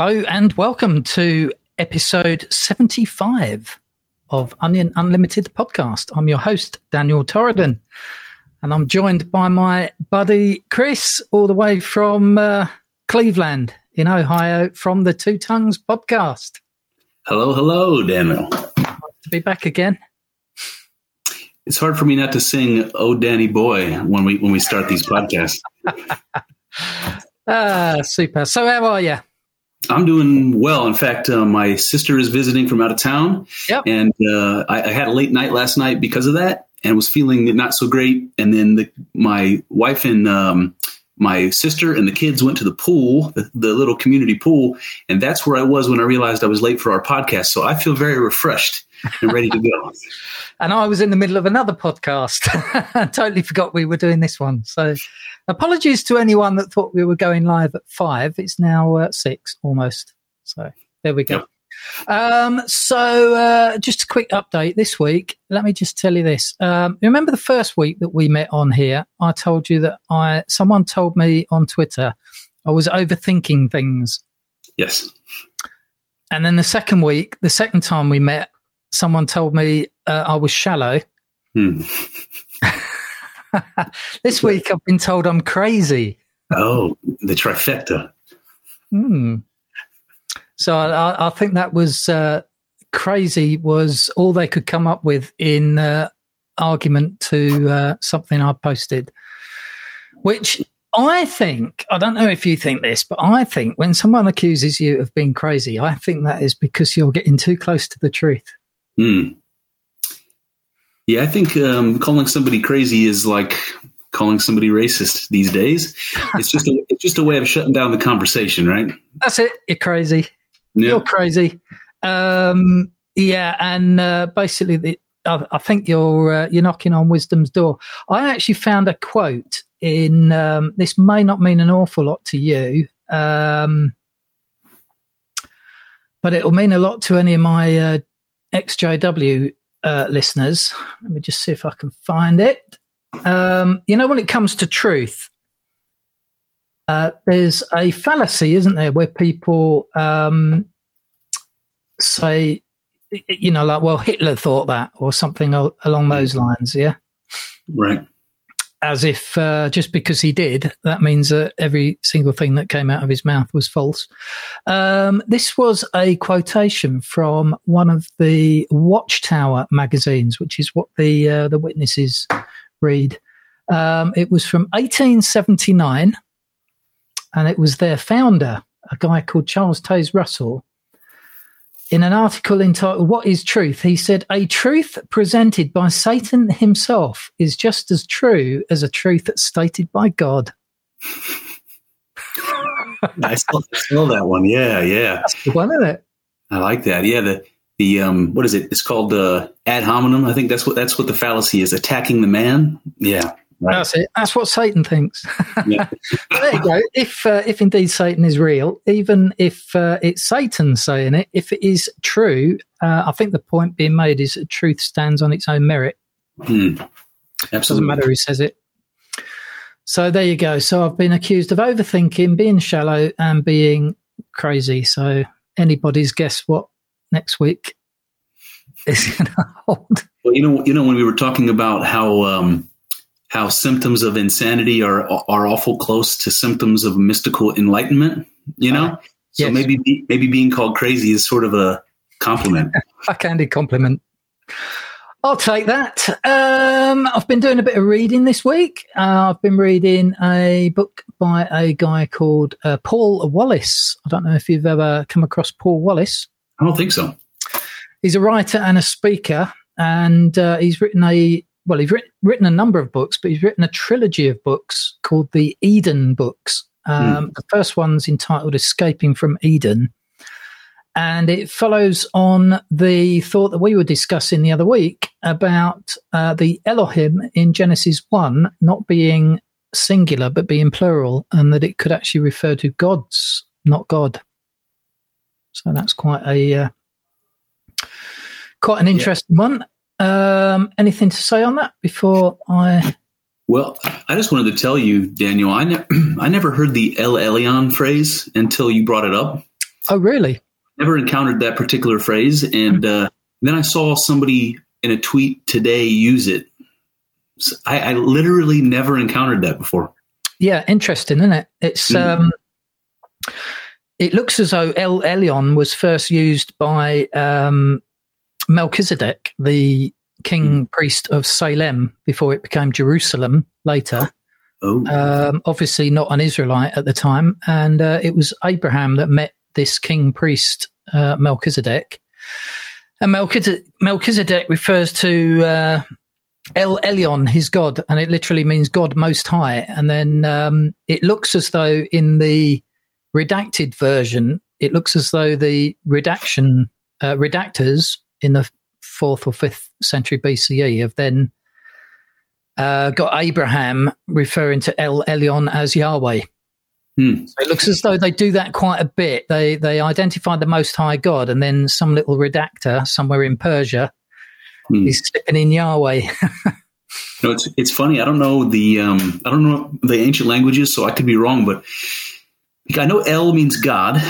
Hello and welcome to episode 75 of Onion Unlimited podcast. I'm your host, Daniel Torridon, and I'm joined by my buddy Chris, all the way from uh, Cleveland in Ohio, from the Two Tongues podcast. Hello, hello, Daniel. Nice to be back again. It's hard for me not to sing "Oh Danny Boy" when we when we start these podcasts. ah, super. So, how are you? I'm doing well. In fact, uh, my sister is visiting from out of town, Yep. and uh, I, I had a late night last night because of that, and was feeling not so great. And then the, my wife and um, my sister and the kids went to the pool, the, the little community pool, and that's where I was when I realized I was late for our podcast. So I feel very refreshed and ready to go. And I was in the middle of another podcast. I totally forgot we were doing this one. So, apologies to anyone that thought we were going live at five. It's now uh, six almost. So, there we go. Um, so, uh, just a quick update this week. Let me just tell you this. Um, remember the first week that we met on here? I told you that I someone told me on Twitter I was overthinking things. Yes. And then the second week, the second time we met, someone told me uh, I was shallow. Hmm. this week I've been told I'm crazy. Oh, the trifecta. Hmm. So I, I think that was uh, crazy. Was all they could come up with in uh, argument to uh, something I posted, which I think I don't know if you think this, but I think when someone accuses you of being crazy, I think that is because you're getting too close to the truth. Hmm. Yeah, I think um, calling somebody crazy is like calling somebody racist these days. It's just a, it's just a way of shutting down the conversation, right? That's it. You're crazy. Yeah. You're crazy. Um, yeah, and uh, basically, the, I, I think you're uh, you're knocking on wisdom's door. I actually found a quote in. Um, this may not mean an awful lot to you, um, but it will mean a lot to any of my uh, XJW uh, listeners. Let me just see if I can find it. Um, you know, when it comes to truth, uh, there's a fallacy, isn't there, where people um, say, you know, like, well, Hitler thought that, or something al- along those lines, yeah? Right. As if uh, just because he did, that means that every single thing that came out of his mouth was false. Um, this was a quotation from one of the Watchtower magazines, which is what the uh, the witnesses read. Um, it was from 1879 and it was their founder, a guy called Charles Taze Russell. In an article entitled What is Truth? He said, A truth presented by Satan himself is just as true as a truth stated by God. I I that one. Yeah, yeah. That's the one, it? I like that. Yeah, the the um what is it? It's called uh ad hominem. I think that's what that's what the fallacy is, attacking the man. Yeah. Right. That's it. That's what Satan thinks. Yeah. There you go. If uh, if indeed Satan is real, even if uh, it's Satan saying it, if it is true, uh, I think the point being made is that truth stands on its own merit. Hmm. Doesn't matter who says it. So there you go. So I've been accused of overthinking, being shallow, and being crazy. So anybody's guess what next week is going to hold? Well, you know, you know, when we were talking about how um, how symptoms of insanity are are awful close to symptoms of mystical enlightenment, you know, Uh, so yes. maybe maybe being called crazy is sort of a compliment. backhanded compliment. I'll take that. Um, I've been doing a bit of reading this week. Uh, I've been reading a book by a guy called uh, Paul Wallace. I don't know if you've ever come across Paul Wallace. I don't think so. He's a writer and a speaker, and uh, he's written a well, he's written, written a number of books, but he's written a trilogy of books called the Eden books. Um, The first one's entitled "Escaping from Eden." And it follows on the thought that we were discussing the other week about uh, the Elohim in Genesis 1 not being singular but being plural, and that it could actually refer to gods, not God. So that's quite a uh, quite an interesting one. Um, anything to say on that before I? Well, I just wanted to tell you, Daniel, I, ne- I never heard the El Elyon phrase until you brought it up. Oh, really? Never encountered that particular phrase, and uh, then I saw somebody in a tweet today use it. So I, I, literally never encountered that before. Yeah, interesting, isn't it? It's mm-hmm. um, it looks as though El Elyon was first used by um, Melchizedek, the king mm-hmm. priest of Salem, before it became Jerusalem later. Oh. Um, obviously, not an Israelite at the time, and uh, it was Abraham that met this king priest uh, Melchizedek. And Melchizedek, Melchizedek refers to uh, El Elyon, his God, and it literally means God Most High. And then um, it looks as though in the redacted version, it looks as though the redaction uh, redactors in the fourth or fifth century BCE have then uh, got Abraham referring to El Elyon as Yahweh. Hmm. So it looks as though they do that quite a bit. They they identify the Most High God, and then some little redactor somewhere in Persia hmm. is slipping in Yahweh. no, it's it's funny. I don't know the um, I don't know the ancient languages, so I could be wrong, but I know El means God,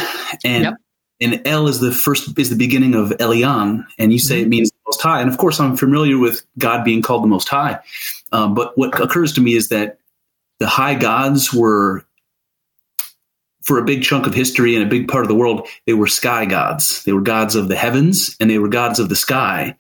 and yep. And El is the first is the beginning of Elyon, and you say mm-hmm. it means Most High. And of course, I'm familiar with God being called the Most High. Um, but what occurs to me is that the high gods were for a big chunk of history and a big part of the world, they were sky gods. They were gods of the heavens and they were gods of the sky.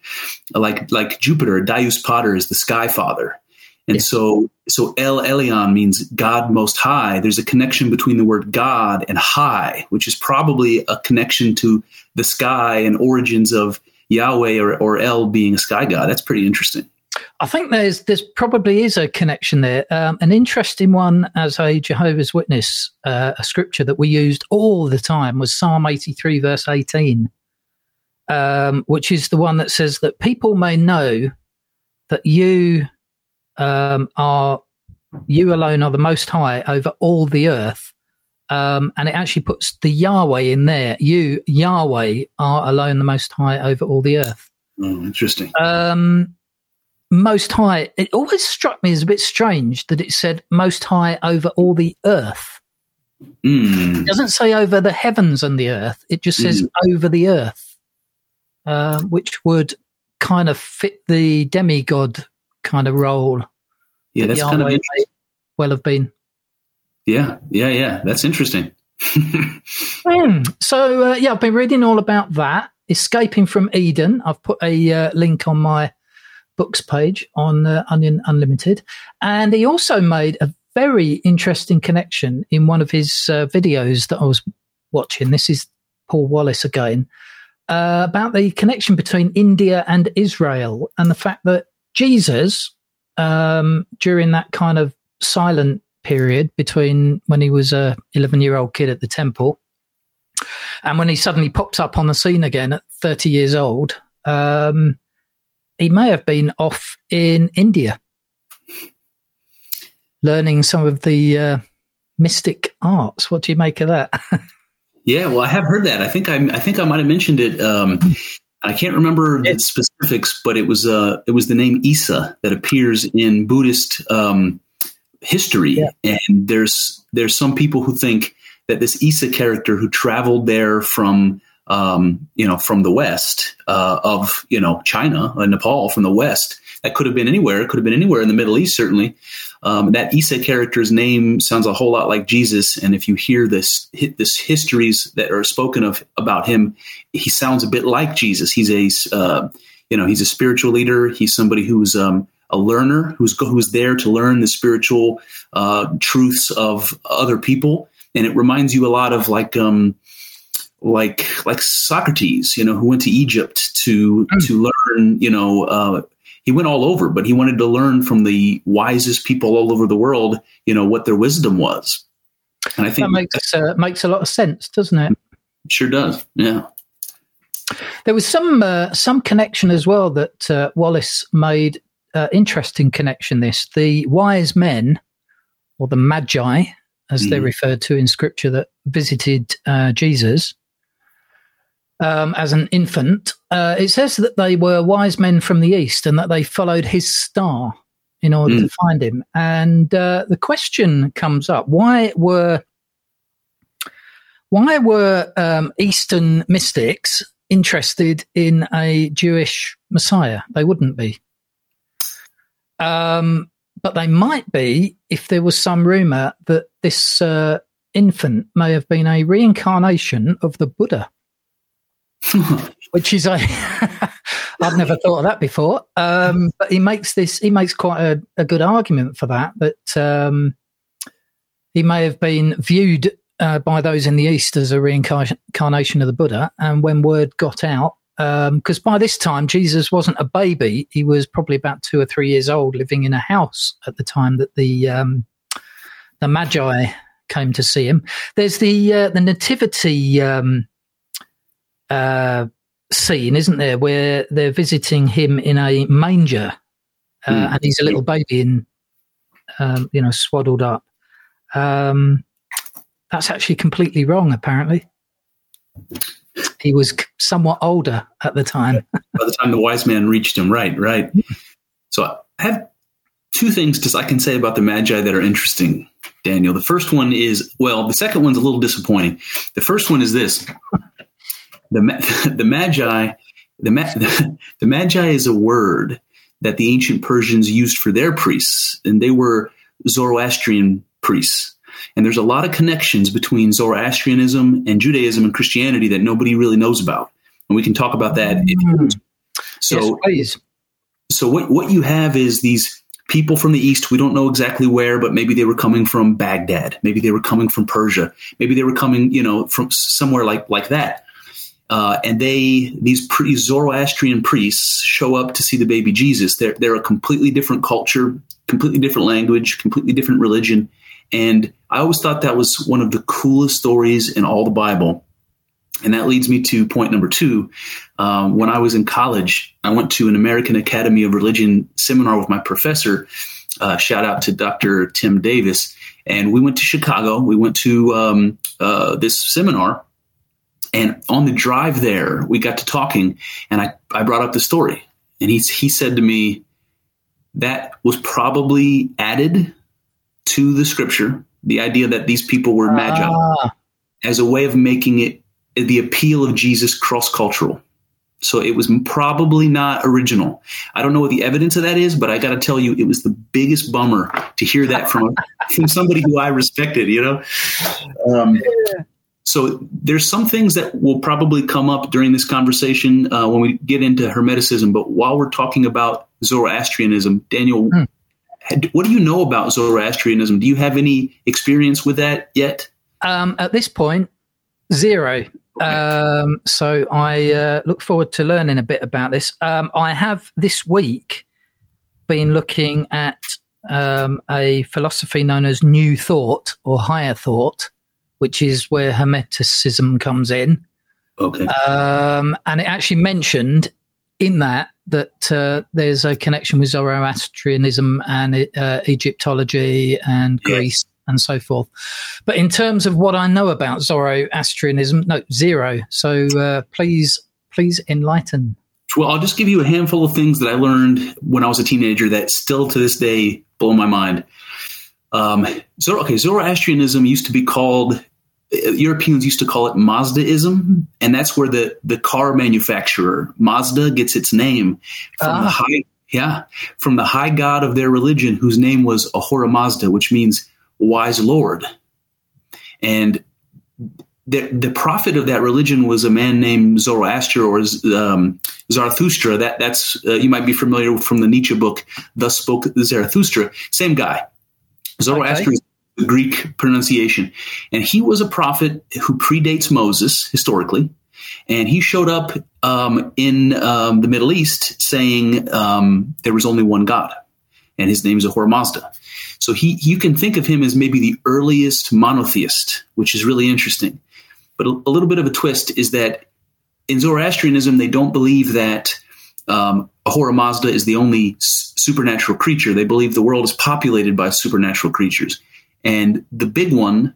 Like like Jupiter, Deus Pater is the sky father. And yeah. so so El Elyon means God most high. There's a connection between the word God and high, which is probably a connection to the sky and origins of Yahweh or, or El being a sky god. That's pretty interesting. I think there's there's probably is a connection there. Um, an interesting one as a Jehovah's Witness, uh, a scripture that we used all the time was Psalm 83 verse 18, um, which is the one that says that people may know that you um, are you alone are the Most High over all the earth. Um, and it actually puts the Yahweh in there. You, Yahweh, are alone the Most High over all the earth. Oh, interesting. Um, most High. It always struck me as a bit strange that it said Most High over all the earth. Mm. It doesn't say over the heavens and the earth. It just says mm. over the earth, uh, which would kind of fit the demigod kind of role. Yeah, that's kind of well have been. Yeah, yeah, yeah. That's interesting. mm. So uh, yeah, I've been reading all about that. Escaping from Eden. I've put a uh, link on my books page on uh, Onion Unlimited. And he also made a very interesting connection in one of his uh, videos that I was watching. This is Paul Wallace again. Uh, about the connection between India and Israel and the fact that Jesus, um, during that kind of silent period between when he was a 11 year old kid at the temple and when he suddenly pops up on the scene again at 30 years old, um, he may have been off in India learning some of the uh, mystic arts. What do you make of that? yeah, well, I have heard that. I think I, I think I might have mentioned it. Um, I can't remember the specifics, but it was uh, it was the name Isa that appears in Buddhist um, history, yeah. and there's there's some people who think that this Isa character who traveled there from um, you know, from the west uh, of you know China and Nepal from the west. That could have been anywhere. It could have been anywhere in the Middle East, certainly. Um, that Isa character's name sounds a whole lot like Jesus, and if you hear this this histories that are spoken of about him, he sounds a bit like Jesus. He's a uh, you know he's a spiritual leader. He's somebody who's um, a learner who's who's there to learn the spiritual uh, truths of other people, and it reminds you a lot of like um, like like Socrates, you know, who went to Egypt to mm. to learn, you know, uh, he went all over, but he wanted to learn from the wisest people all over the world, you know, what their wisdom was. And I think that makes uh, makes a lot of sense, doesn't it? Sure does. Yeah. There was some uh, some connection as well that uh, Wallace made. Uh, interesting connection. This the wise men or the magi, as mm. they're referred to in Scripture, that visited uh, Jesus um, as an infant, uh, it says that they were wise men from the east and that they followed his star in order mm. to find him. And uh, the question comes up: Why were Why were um, Eastern mystics interested in a Jewish Messiah? They wouldn't be. Um, but they might be if there was some rumor that this uh, infant may have been a reincarnation of the Buddha, which is. I've never thought of that before. Um, but he makes this. He makes quite a, a good argument for that. That um, he may have been viewed uh, by those in the East as a reincarnation of the Buddha, and when word got out, because um, by this time Jesus wasn't a baby; he was probably about two or three years old, living in a house at the time that the um, the Magi came to see him. There's the uh, the nativity um, uh, scene, isn't there, where they're visiting him in a manger, mm. and he's a little baby in, um, you know, swaddled up. Um, that's actually completely wrong. Apparently, he was somewhat older at the time. By the time the wise man reached him, right, right. So I have two things to, I can say about the Magi that are interesting, Daniel. The first one is well, the second one's a little disappointing. The first one is this: the the Magi, the, the Magi is a word that the ancient Persians used for their priests, and they were Zoroastrian priests. And there's a lot of connections between Zoroastrianism and Judaism and Christianity that nobody really knows about. And we can talk about that. Mm. So, yes, so what, what you have is these people from the East. We don't know exactly where, but maybe they were coming from Baghdad. Maybe they were coming from Persia. Maybe they were coming, you know, from somewhere like, like that. Uh, and they, these pre- Zoroastrian priests show up to see the baby Jesus. They're, they're a completely different culture, completely different language, completely different religion. And I always thought that was one of the coolest stories in all the Bible. And that leads me to point number two. Um, when I was in college, I went to an American Academy of Religion seminar with my professor. Uh, shout out to Dr. Tim Davis. And we went to Chicago. We went to um, uh, this seminar. And on the drive there, we got to talking, and I, I brought up the story. And he, he said to me, that was probably added to the scripture, the idea that these people were magi, ah. as a way of making it the appeal of Jesus cross cultural. So it was probably not original. I don't know what the evidence of that is, but I got to tell you, it was the biggest bummer to hear that from from somebody who I respected. You know, um, so there's some things that will probably come up during this conversation uh, when we get into Hermeticism. But while we're talking about Zoroastrianism, Daniel, mm what do you know about Zoroastrianism? Do you have any experience with that yet? Um, at this point, zero. Um, so I uh, look forward to learning a bit about this. Um, I have this week been looking at um, a philosophy known as New Thought or Higher Thought, which is where Hermeticism comes in. Okay. Um, and it actually mentioned in that that uh, there's a connection with Zoroastrianism and uh, Egyptology and Greece yeah. and so forth. But in terms of what I know about Zoroastrianism, no, zero. So uh, please, please enlighten. Well, I'll just give you a handful of things that I learned when I was a teenager that still to this day blow my mind. Um, Zoro, okay, Zoroastrianism used to be called Europeans used to call it Mazdaism, and that's where the the car manufacturer Mazda gets its name from the ah. high yeah from the high god of their religion, whose name was Ahura Mazda, which means wise lord, and the the prophet of that religion was a man named Zoroaster or um, Zarathustra. That that's uh, you might be familiar from the Nietzsche book, Thus Spoke Zarathustra. Same guy. Zoroaster okay. Greek pronunciation. And he was a prophet who predates Moses historically. And he showed up um, in um, the Middle East saying um, there was only one God, and his name is Ahura Mazda. So he, you can think of him as maybe the earliest monotheist, which is really interesting. But a, a little bit of a twist is that in Zoroastrianism, they don't believe that um, Ahura Mazda is the only supernatural creature. They believe the world is populated by supernatural creatures. And the big one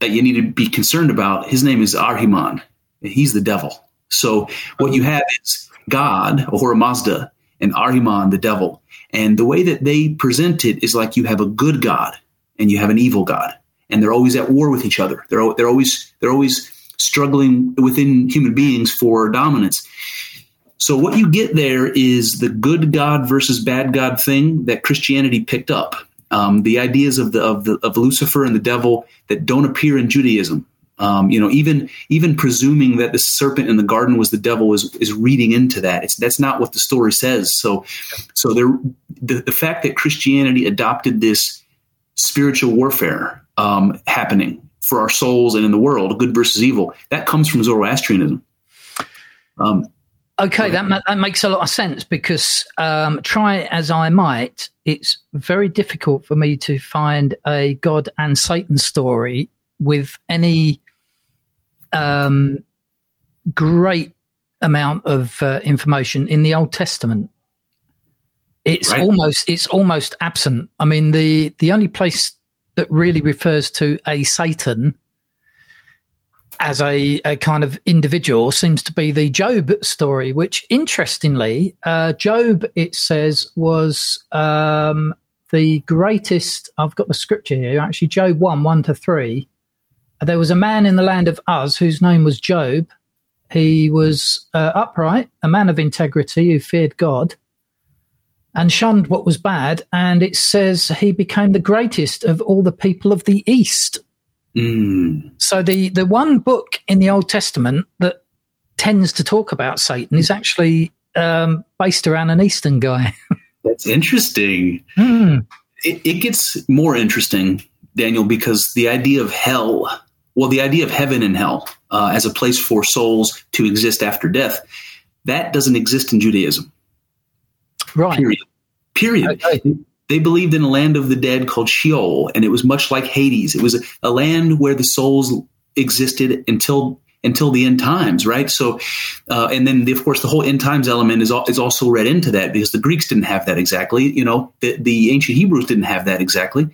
that you need to be concerned about, his name is Ahriman. He's the devil. So what you have is God, Ahura Mazda, and Ahriman, the devil. And the way that they present it is like you have a good God and you have an evil God. and they're always at war with each other. They're they're always they're always struggling within human beings for dominance. So what you get there is the good God versus bad God thing that Christianity picked up. Um, the ideas of the of the of Lucifer and the devil that don't appear in Judaism. Um, you know, even even presuming that the serpent in the garden was the devil is is reading into that. It's that's not what the story says. So, so there, the the fact that Christianity adopted this spiritual warfare um, happening for our souls and in the world, good versus evil, that comes from Zoroastrianism. Um, okay, that ma- that makes a lot of sense because um, try as I might, it's very difficult for me to find a God and Satan story with any um, great amount of uh, information in the Old Testament. It's right. almost it's almost absent. I mean the the only place that really refers to a Satan as a, a kind of individual seems to be the Job story, which interestingly, uh, Job it says was um, the greatest. I've got the scripture here. Actually, Job one one to three there was a man in the land of Uz whose name was Job. He was uh, upright, a man of integrity who feared God and shunned what was bad. And it says he became the greatest of all the people of the East. Mm. So the, the one book in the Old Testament that tends to talk about Satan is actually um, based around an Eastern guy. That's interesting. Mm. It, it gets more interesting, Daniel, because the idea of hell well, the idea of heaven and hell uh, as a place for souls to exist after death, that doesn't exist in Judaism. Right. Period. Period. Okay. They believed in a land of the dead called Sheol, and it was much like Hades. It was a, land where the souls existed until until the end times, right? So, uh, and then the, of course the whole end times element is al- is also read into that because the Greeks didn't have that exactly. You know, the, the ancient Hebrews didn't have that exactly.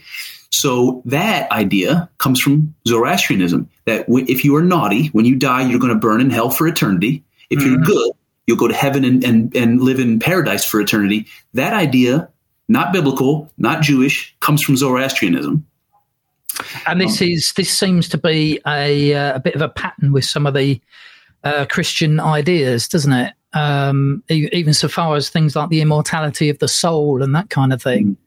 So that idea comes from Zoroastrianism that w- if you are naughty, when you die, you're going to burn in hell for eternity. If mm-hmm. you're good, you'll go to heaven and, and, and live in paradise for eternity. That idea, not biblical, not Jewish, comes from Zoroastrianism. And this um, is this seems to be a, uh, a bit of a pattern with some of the uh, Christian ideas, doesn't it? Um, even so far as things like the immortality of the soul and that kind of thing. Mm-hmm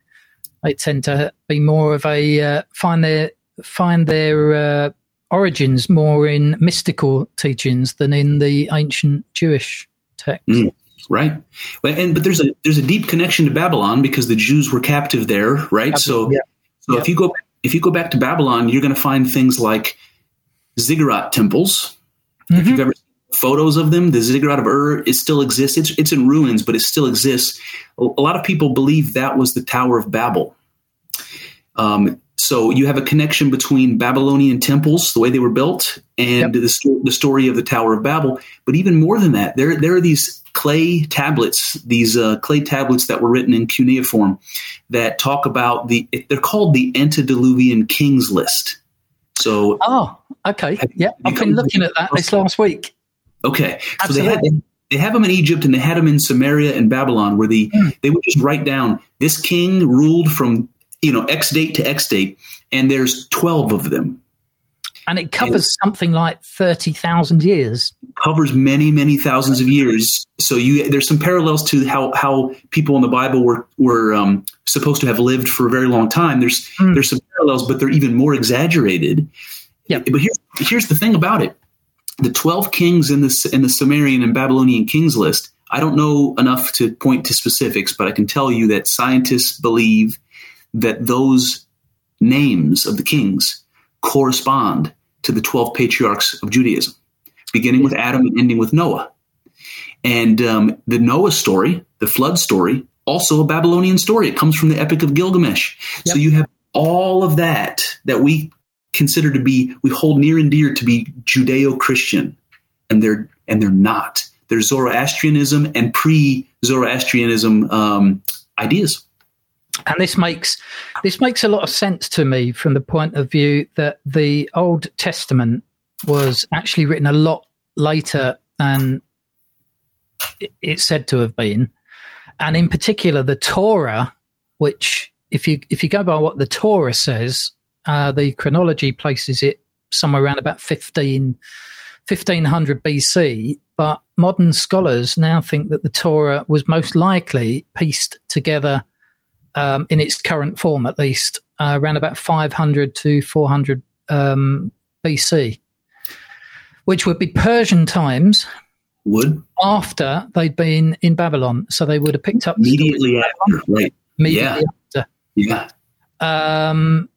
they tend to be more of a uh, find their find their uh, origins more in mystical teachings than in the ancient Jewish texts. Mm, right. And but there's a there's a deep connection to Babylon because the Jews were captive there, right? So yeah. so yeah. if you go if you go back to Babylon, you're going to find things like ziggurat temples. Mm-hmm. If you've ever photos of them. The ziggurat of Ur it still exists. It's it's in ruins, but it still exists. A, lot of people believe that was the Tower of Babel. Um, so you have a connection between Babylonian temples, the way they were built, and yep. the, the story of the Tower of Babel. But even more than that, there there are these clay tablets, these uh, clay tablets that were written in cuneiform that talk about the. They're called the antediluvian kings list. So, oh, okay, yeah, I've been looking at that this last week. Okay, Absolutely. so they had they have them in Egypt and they had them in Samaria and Babylon, where the mm. they would just write down this king ruled from you know X date to X date, and there's twelve of them, and it covers and something like thirty thousand years. Covers many many thousands of years. So you there's some parallels to how how people in the Bible were were um, supposed to have lived for a very long time. There's mm. there's some parallels, but they're even more exaggerated. Yeah. But here's here's the thing about it the 12 kings in the, in the Sumerian and Babylonian kings list, I don't know enough to point to specifics, but I can tell you that scientists believe that those names of the kings correspond to the 12 patriarchs of Judaism, beginning with Adam and ending with Noah. And um, the Noah story, the flood story, also a Babylonian story. It comes from the Epic of Gilgamesh. Yep. So you have all of that that we consider to be we hold near and dear to be Judeo-Christian, and they're and they're not. They're Zoroastrianism and pre-Zoroastrianism um, ideas. And this makes this makes a lot of sense to me from the point of view that the Old Testament was actually written a lot later than it's said to have been, and in particular the Torah, which if you if you go by what the Torah says, Uh, the chronology places it somewhere around about 15, 1500 BC, but modern scholars now think that the Torah was most likely pieced together um, in its current form, at least, uh, around about 500 to 400 um, BC, which would be Persian times. Would after they'd been in Babylon, so they would have picked up immediately after, right? Immediately yeah. after. Yeah. Um,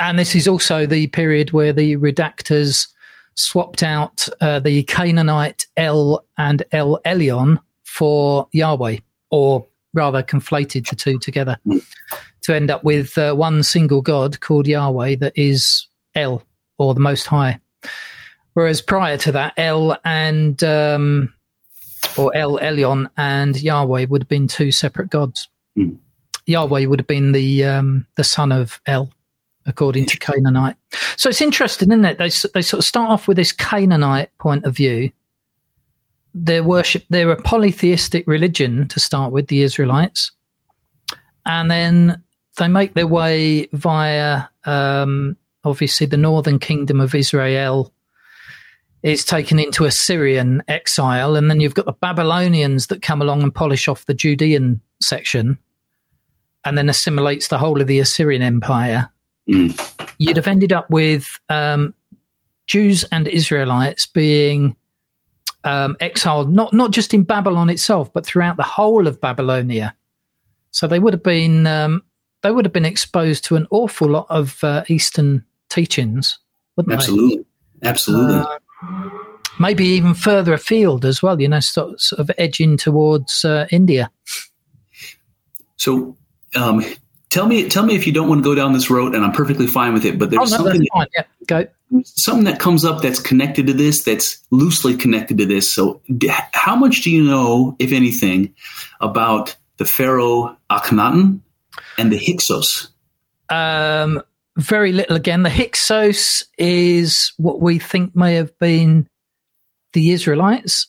and this is also the period where the redactors swapped out uh, the Canaanite El and El Elyon for Yahweh, or rather conflated the two together to end up with uh, one single God called Yahweh that is El, or the Most High. Whereas prior to that, El and um, or El Elyon and Yahweh would have been two separate gods. Mm. Yahweh would have been the um, the son of El, according to Canaanite. So it's interesting, isn't it? They they sort of start off with this Canaanite point of view. Their worship, they're a polytheistic religion to start with, the Israelites, and then they make their way via um, obviously the northern kingdom of Israel is taken into Assyrian exile, and then you've got the Babylonians that come along and polish off the Judean section, and then assimilates the whole of the Assyrian Empire. Mm. You'd have ended up with um, Jews and Israelites being um, exiled, not not just in Babylon itself, but throughout the whole of Babylonia. So they would have been um, they would have been exposed to an awful lot of uh, Eastern teachings, wouldn't Absolutely. they? Absolutely. Uh, maybe even further afield as well, you know, sort, sort of edging towards uh, India. So, um, tell me, tell me if you don't want to go down this road, and I'm perfectly fine with it. But there's oh, no, something, fine. Yeah, something that comes up that's connected to this, that's loosely connected to this. So, d- how much do you know, if anything, about the pharaoh Akhenaten and the Hyksos? Um, very little again. The Hyksos is what we think may have been the Israelites,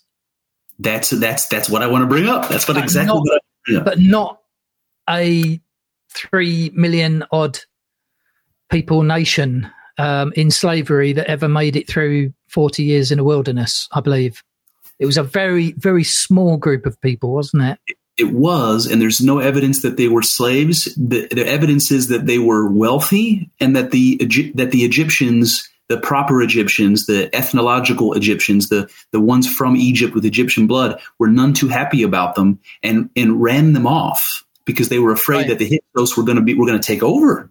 That's that's that's what I want to bring up. That's what But exactly not- what I bring up. but not a three million odd people nation um, in slavery that ever made it through 40 years in a wilderness, I believe. It was a very, very small group of people, wasn't it? it was, and there's no evidence that they were slaves. The, the evidence is that they were wealthy, and that the that the Egyptians, the proper Egyptians, the ethnological Egyptians, the the ones from Egypt with Egyptian blood, were none too happy about them, and and ran them off because they were afraid Right. that the Hyksos were going to be were going to take over.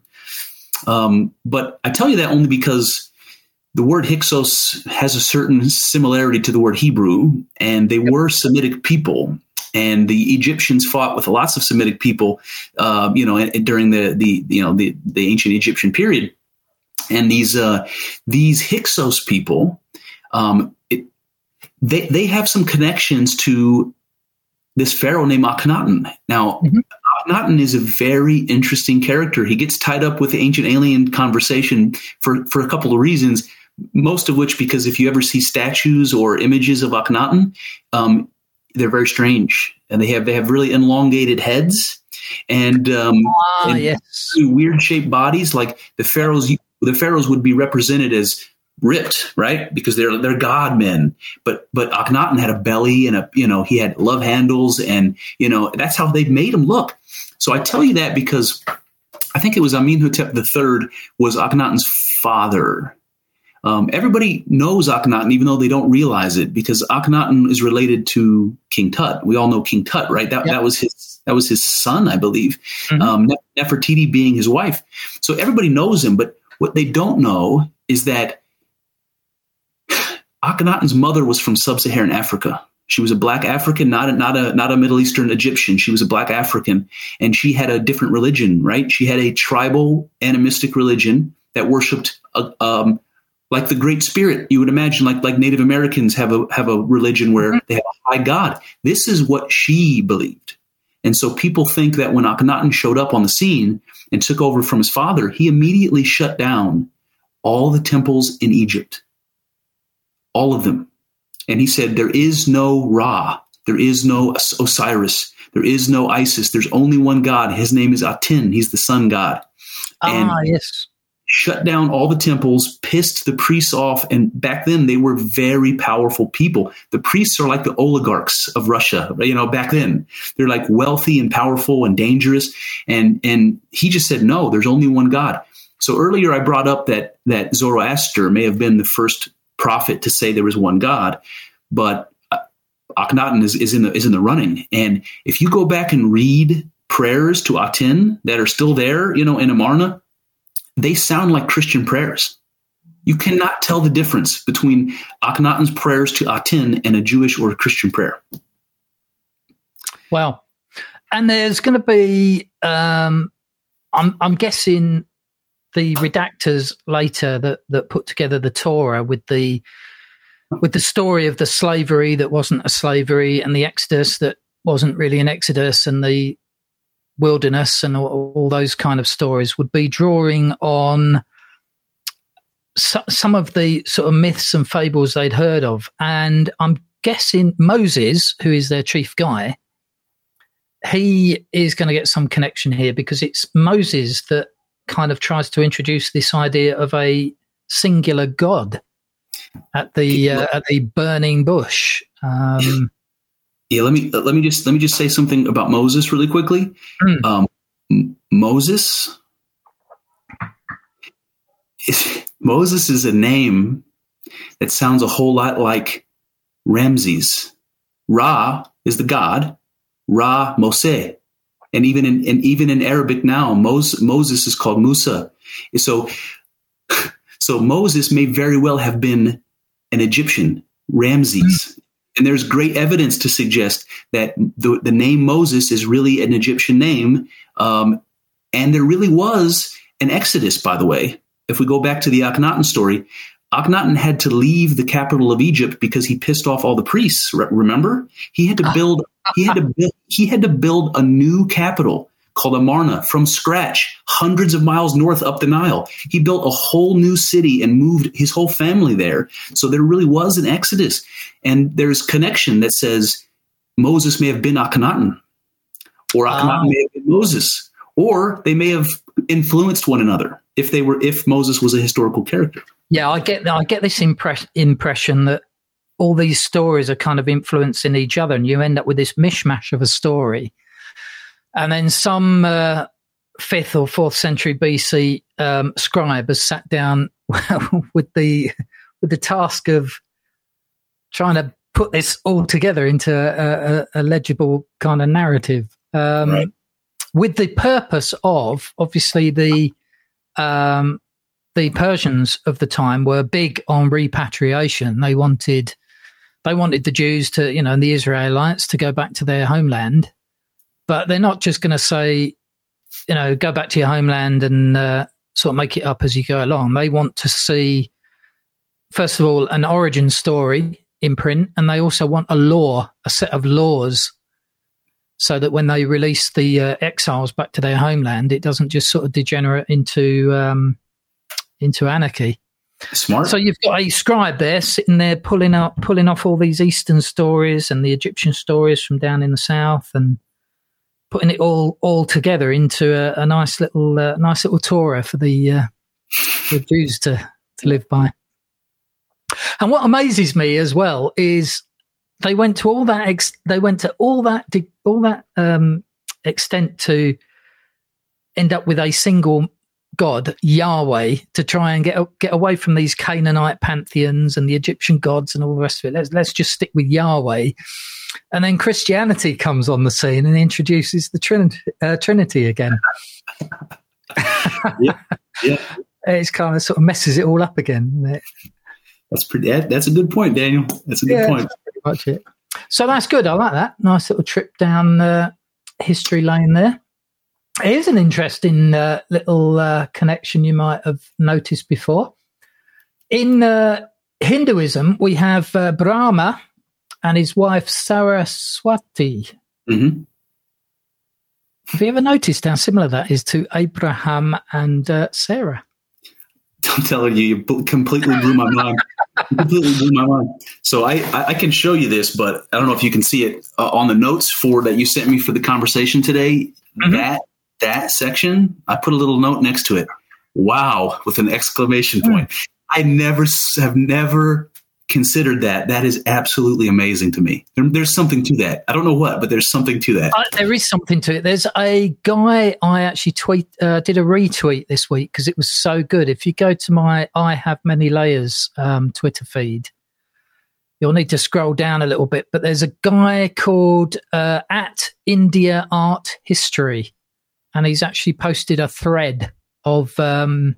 Um, but I tell you that only because the word Hyksos has a certain similarity to the word Hebrew, and they were Semitic people. And the Egyptians fought with lots of Semitic people, uh, you know, during the the you know the the ancient Egyptian period. And these uh, these Hyksos people, um, it, they they have some connections to this pharaoh named Akhenaten. Now, Mhm. Akhenaten is a very interesting character. He gets tied up with the ancient alien conversation for for a couple of reasons most of which because if you ever see statues or images of Akhenaten, um, they're very strange, and they have they have really elongated heads and um, Ah, And- yes. weird shaped bodies. Like the pharaohs, the pharaohs would be represented as ripped, right? Because they're they're god men. But but Akhenaten had a belly and a you know he had love handles and you know that's how they made him look. So I tell you that because I think it was Amenhotep III was Akhenaten's father. Um, everybody knows Akhenaten, even though they don't realize it, because Akhenaten is related to King Tut. We all know King Tut, right? That Yep. that was his that was his son, I believe. Mhm. Um, Nefertiti being his wife. So everybody knows him, but what they don't know is that Akhenaten's mother was from sub-Saharan Africa. She was a black African, not a, not a not a Middle Eastern Egyptian. She was a black African, and she had a different religion. Right? She had a tribal animistic religion that worshipped uh, um, like the Great Spirit. You would imagine, like like Native Americans have a have a religion where they have a high God. This is what she believed, and so people think that when Akhenaten showed up on the scene and took over from his father, he immediately shut down all the temples in Egypt, all of them, and he said, "There is no Ra, there is no Osiris." There is no Isis. There's only one God. His name is Aten. He's the sun god. And- Ah, yes. shut down all the temples, pissed the priests off, and back then they were very powerful people. The priests are like the oligarchs of Russia, you know, back then. They're like wealthy and powerful and dangerous. And and he just said, No, there's only one God. So earlier I brought up that that Zoroaster may have been the first prophet to say there was one God, but uh, Akhenaten is, is in the is in the running. And if you go back and read prayers to Aten that are still there, you know, in Amarna, they sound like Christian prayers. You cannot tell the difference between Akhenaten's prayers to Aten and a Jewish or a Christian prayer. Wow. And there's going to be, um, I'm, I'm guessing, the redactors later that that put together the Torah with the with the story of the slavery that wasn't a slavery and the exodus that wasn't really an exodus and the wilderness and all, all those kind of stories would be drawing on so, some of the sort of myths and fables they'd heard of. And i'm guessing moses who is their chief guy he is going to get some connection here because it's moses that kind of tries to introduce this idea of a singular God at the uh, at the burning bush. Um, yeah, let me let me just let me just say something about Moses really quickly. Mm. Um, Moses, Moses is a name that sounds a whole lot like Ramses. Ra is the god. Ra Mose and even in and even in Arabic now, Moses, Moses is called Musa. So, so Moses may very well have been an Egyptian, Ramses. And there's great evidence to suggest that the, the name Moses is really an Egyptian name. Um, and there really was an exodus, by the way. If we go back to the Akhenaten story, Akhenaten had to leave the capital of Egypt because he pissed off all the priests. Remember, he had to build he had to build, he had to build a new capital called Amarna from scratch, hundreds of miles north up the Nile. He built a whole new city and moved his whole family there. So there really was an exodus. And there's connection that says Moses may have been Akhenaten, or Akhenaten oh. may have been Moses, or they may have influenced one another if they were if Moses was a historical character. Yeah, I get I get this impress, impression that all these stories are kind of influencing each other, and you end up with this mishmash of a story. And then some uh, fifth or fourth century BC um, scribe has sat down with the with the task of trying to put this all together into a, a, a legible kind of narrative, um, right. with the purpose of obviously the um, the Persians of the time were big on repatriation. They wanted they wanted the Jews to, you know, and the Israelites to go back to their homeland. But they're not just going to say, you know, go back to your homeland and uh, sort of make it up as you go along. They want to see, first of all, an origin story in print, and they also want a law, a set of laws, so that when they release the uh, exiles back to their homeland, it doesn't just sort of degenerate into um, into anarchy. Smart. So you've got a scribe there sitting there pulling up, pulling off all these Eastern stories and the Egyptian stories from down in the south, and putting it all all together into a, a nice little uh, nice little Torah for the uh, the Jews to to live by. And what amazes me as well is they went to all that ex- they went to all that all that um, extent to end up with a single God, Yahweh, to try and get get away from these Canaanite pantheons and the Egyptian gods and all the rest of it. Let's let's just stick with Yahweh. And then Christianity comes on the scene and introduces the Trinity, uh, Trinity again. yeah, yeah. It's kind of sort of messes it all up again. That's pretty. That's a good point, Daniel. That's a good yeah, point. pretty much it. So that's good. I like that. Nice little trip down uh, history lane there. Here's an interesting uh, little uh, connection you might have noticed before. In uh, Hinduism, we have uh, Brahma and his wife Saraswati. Mm-hmm. Have you ever noticed how similar that is to Abraham and uh, Sarah? I'm telling you, you completely blew my mind. completely blew my mind. So I, I can show you this, but I don't know if you can see it uh, on the notes for that you sent me for the conversation today. Mm-hmm. That that section, I put a little note next to it. wow with an exclamation Hmm. point. I never have never considered that. That is absolutely amazing to me. There- there's something to that. I don't know what, but there's something to that. Uh, there is something to it. There's a guy I actually tweet uh, did a retweet this week because it was so good. If you go to my I have many layers um, Twitter feed, you'll need to scroll down a little bit. But there's a guy called uh, at India Art History, and he's actually posted a thread of um,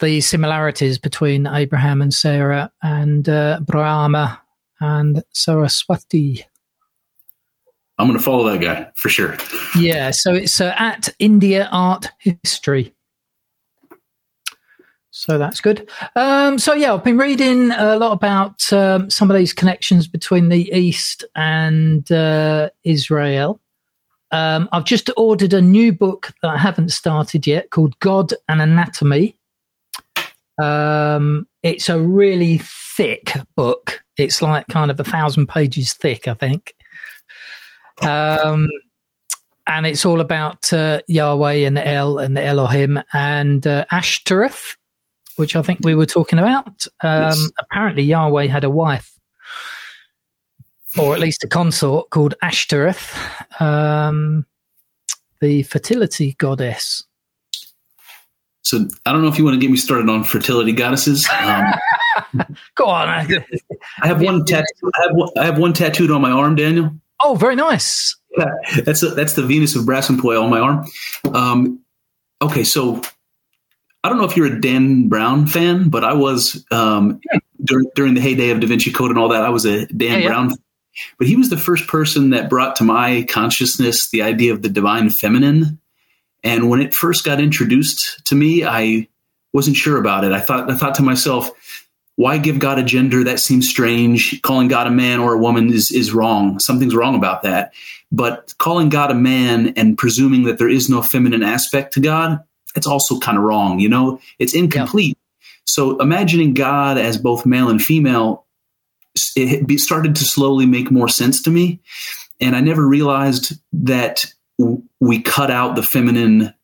the similarities between Abraham and Sarah and uh, Brahma and Saraswati. I'm going to follow that guy for sure. Yeah, so it's uh, at India Art History. So that's good. Um, so yeah, I've been reading a lot about um, some of these connections between the East and uh, Israel. Um, I've just ordered a new book that I haven't started yet called God and Anatomy. Um, it's a really thick book. It's like kind of a thousand pages thick, I think. Um, and it's all about uh, Yahweh and El and Elohim and uh, Ashtoreth, which I think we were talking about. Um, Yes. Apparently, Yahweh had a wife, or at least a consort called Ashtoreth, um, the fertility goddess. So I don't know if you want to get me started on fertility goddesses. Um, Go on. I have one tattoo. I have one, I have one tattooed on my arm, Daniel. Oh, very nice. Yeah, that's a, that's the Venus of Brassempouy on my arm. Um, okay, so I don't know if you're a Dan Brown fan, but I was um, during during the heyday of Da Vinci Code and all that. I was a Dan Yeah, yeah. Brown, but he was the first person that brought to my consciousness the idea of the divine feminine. And when it first got introduced to me, I wasn't sure about it. I thought I thought to myself, why give God a gender? That seems strange. Calling God a man or a woman is is wrong. Something's wrong about that. But calling God a man and presuming that there is no feminine aspect to God, it's also kind of wrong. You know, it's incomplete. So imagining God as both male and female, it started to slowly make more sense to me. And I never realized that we cut out the feminine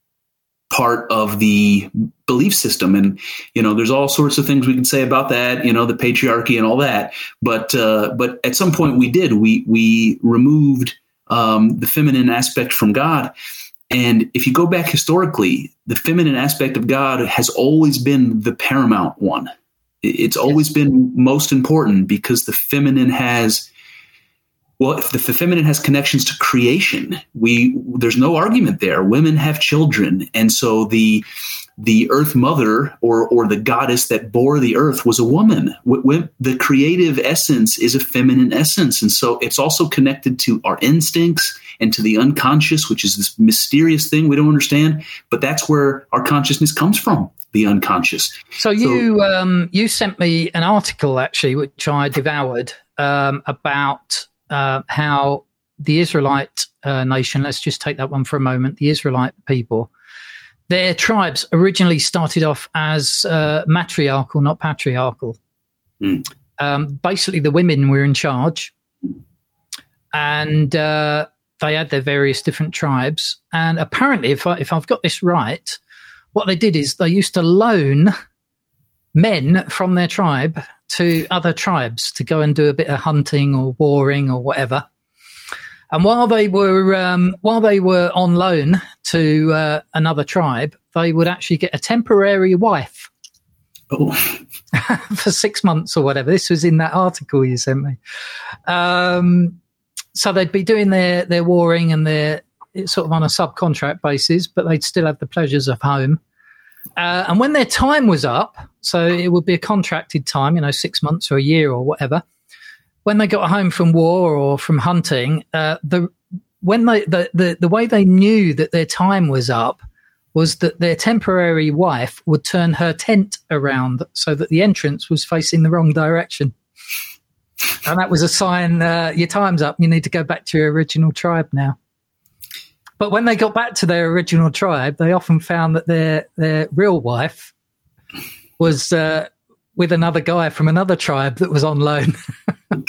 part of the belief system. And you know there's all sorts of things we can say about that you know the patriarchy and all that. But uh, but at some point we did. We we removed um, the feminine aspect from god. And if you go back historically the feminine aspect of god has always been the paramount one it's always been most important because the feminine has well, if the, feminine has connections to creation, we there's no argument there. Women have children, and so the the Earth Mother or or the goddess that bore the Earth was a woman. The creative essence is a feminine essence, and so it's also connected to our instincts and to the unconscious, which is this mysterious thing we don't understand. But that's where our consciousness comes from, the unconscious. So you um, you sent me an article actually, which I devoured um, about uh, how the Israelite uh, nation. Let's just take that one for a moment. The Israelite people, their tribes originally started off as uh, matriarchal, not patriarchal. Mm. Um, basically, the women were in charge, and uh, they had their various different tribes. And apparently, if I, if I've got this right, what they did is they used to loan men from their tribe to other tribes to go and do a bit of hunting or warring or whatever. And while they were um, while they were on loan to uh, another tribe, they would actually get a temporary wife Oh, for six months or whatever. This was in that article you sent me. Um, so they'd be doing their their warring and their it's sort of on a subcontract basis, but they'd still have the pleasures of home. Uh, and when their time was up, so it would be a contracted time, you know, six months or a year or whatever. When they got home from war or from hunting, uh, the when they the, the the way they knew that their time was up was that their temporary wife would turn her tent around so that the entrance was facing the wrong direction. And that was a sign uh, your time's up. You need to go back to your original tribe now. But when they got back to their original tribe, they often found that their their real wife was uh, with another guy from another tribe that was on loan.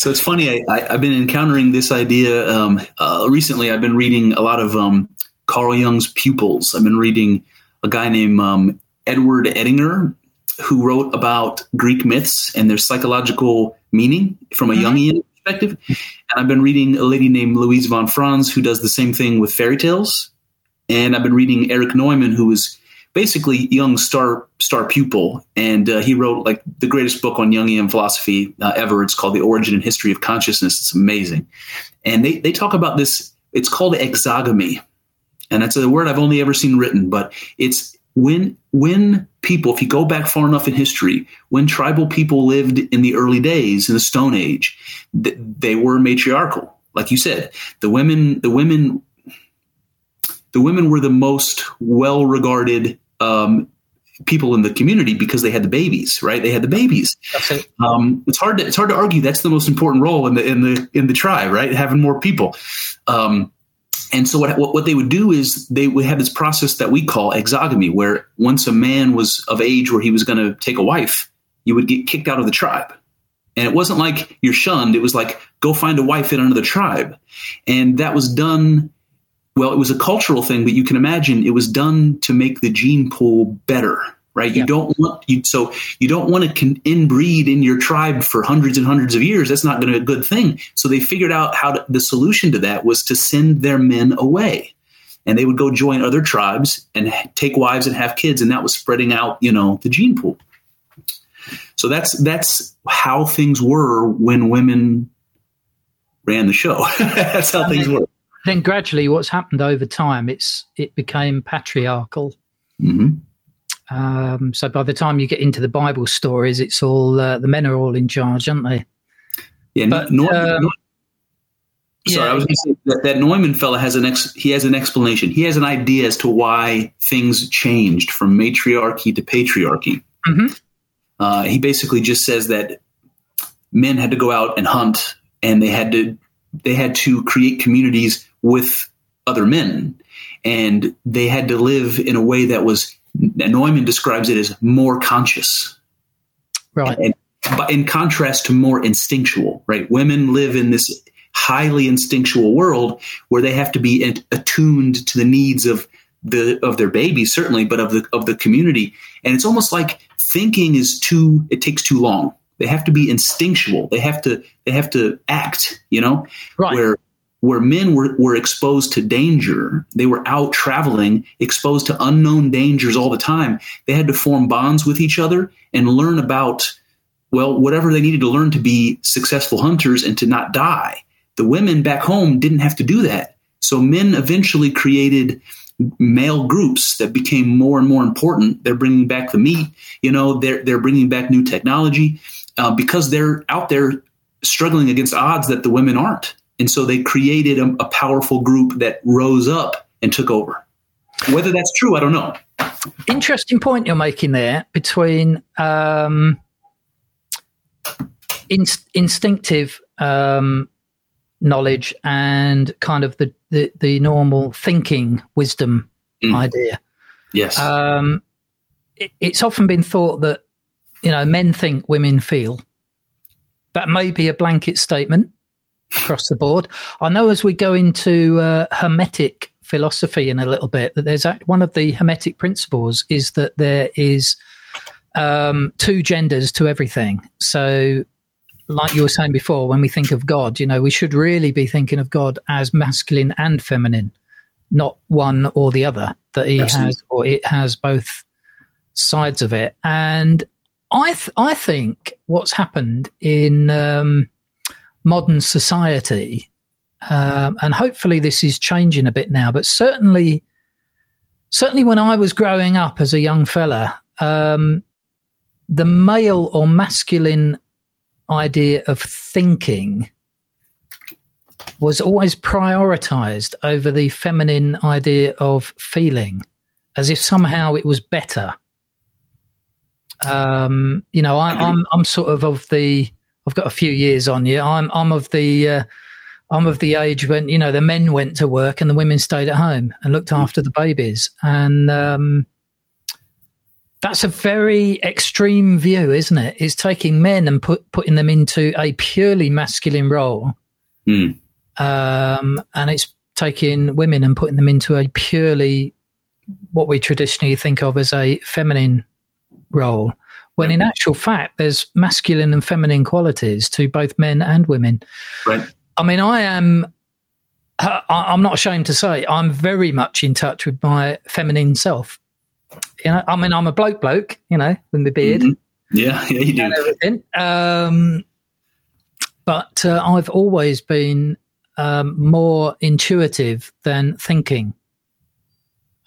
So it's funny. I, I've been encountering this idea um, uh, recently. I've been reading a lot of um, Carl Jung's pupils. I've been reading a guy named um, Edward Edinger, who wrote about Greek myths and their psychological meaning from a mm-hmm. Jungian perspective. And I've been reading a lady named Louise von Franz, who does the same thing with fairy tales. And I've been reading Erich Neumann, who is basically Jung star star pupil, and uh, he wrote like the greatest book on Jungian philosophy uh, ever. It's called The Origin and History of Consciousness. It's amazing, and they they talk about this. It's called exogamy, and that's a word I've only ever seen written, but it's when when people, if you go back far enough in history, when tribal people lived in the early days in the Stone Age, th- they were matriarchal. Like you said, the women the women the women were the most well regarded um, people in the community because they had the babies, right? They had the babies. It. Um, it's hard to it's hard to argue that's the most important role in the in the in the tribe, right? Having more people. Um, and so what, what they would do is they would have this process that we call exogamy, where once a man was of age where he was going to take a wife, you would get kicked out of the tribe. And it wasn't like you're shunned. It was like, go find a wife in another tribe. And that was done well, it was a cultural thing, but you can imagine it was done to make the gene pool better, right? You don't want you so you don't want to con- inbreed in your tribe for hundreds and hundreds of years. That's not going to be a good thing. So they figured out how to, the solution to that was to send their men away, and they would go join other tribes and take wives and have kids, and that was spreading out, you know, the gene pool. So that's that's how things were when women ran the show. that's how things were then gradually, what's happened over time, it's it became patriarchal. Mm-hmm. Um, so by the time you get into the Bible stories, it's all uh, the men are all in charge, aren't they? Yeah, but, Nor- um, Nor- sorry, yeah, I was going to say that, that Neumann fella has an ex- he has an explanation. He has an idea as to why things changed from matriarchy to patriarchy. Mm-hmm. Uh, he basically just says that men had to go out and hunt, and they had to they had to create communities with other men. And they had to live in a way that was, Neumann describes it as more conscious. Right. And, but in contrast to more instinctual, right? Women live in this highly instinctual world where they have to be attuned to the needs of the of their babies certainly but of the of the community and it's almost like thinking is too it takes too long they have to be instinctual they have to they have to act you know right. where where men were, were exposed to danger. They were out traveling, exposed to unknown dangers all the time. They had to form bonds with each other and learn about, well, whatever they needed to learn to be successful hunters and to not die. The women back home didn't have to do that. So men eventually created male groups that became more and more important. They're bringing back the meat, you know, they're, they're bringing back new technology uh, because they're out there struggling against odds that the women aren't. And so they created a, a powerful group that rose up and took over. Whether that's true, I don't know. Interesting point you're making there between um, in, instinctive um, knowledge and kind of the, the, the normal thinking wisdom mm. idea. Yes. Um, it, it's often been thought that, you know, men think, women feel. That may be a blanket statement across the board. I know as we go into uh, Hermetic philosophy in a little bit, that there's one of the Hermetic principles is that there is um, two genders to everything. So, like you were saying before, when we think of God, you know, we should really be thinking of God as masculine and feminine, not one or the other. That he Absolutely. has, or it has both sides of it. And I, th- I think what's happened in um, modern society, um, and hopefully this is changing a bit now, but certainly, certainly when I was growing up as a young fella, um, the male or masculine idea of thinking was always prioritized over the feminine idea of feeling, as if somehow it was better. Um, you know, I, I'm I'm sort of of the I've got a few years on you. I'm I'm of the uh, I'm of the age when you know the men went to work and the women stayed at home and looked after the babies, and um, that's a very extreme view, isn't it? It's taking men and put putting them into a purely masculine role, mm. um, and it's taking women and putting them into a purely what we traditionally think of as a feminine role, when in actual fact, there's masculine and feminine qualities to both men and women. Right. I mean, I am. I'm not ashamed to say I'm very much in touch with my feminine self. You know, I mean, I'm a bloke, bloke. You know, with my beard. Mm-hmm. Yeah, yeah, you do. Everything. Um, but uh, I've always been um, more intuitive than thinking.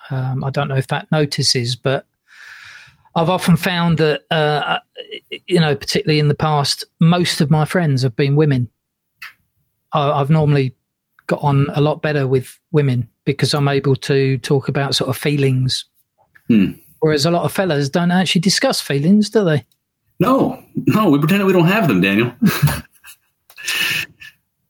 Um, I don't know if that notices, but I've often found that, uh, you know, particularly in the past, most of my friends have been women. I, have normally got on a lot better with women because I'm able to talk about sort of feelings. Hmm. Whereas a lot of fellas don't actually discuss feelings, do they? No, no, we pretend that we don't have them, Daniel.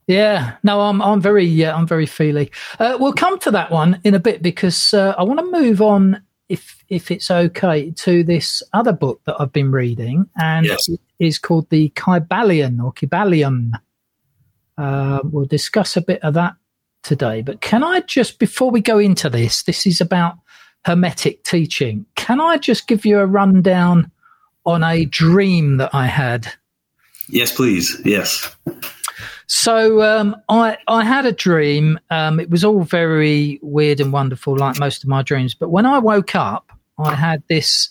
Yeah, no, I'm I'm very yeah, I'm very feely. Uh, we'll come to that one in a bit because uh, I want to move on, if if it's okay, to this other book that I've been reading, and Yes. it is called the Kybalion or Kybalion. Uh, we'll discuss a bit of that today. But can I just, before we go into this, this is about hermetic teaching. Can I just give you a rundown on a dream that I had? yes, please. Yes. So um, I I had a dream. Um, it was all very weird and wonderful, like most of my dreams. But when I woke up, I had this.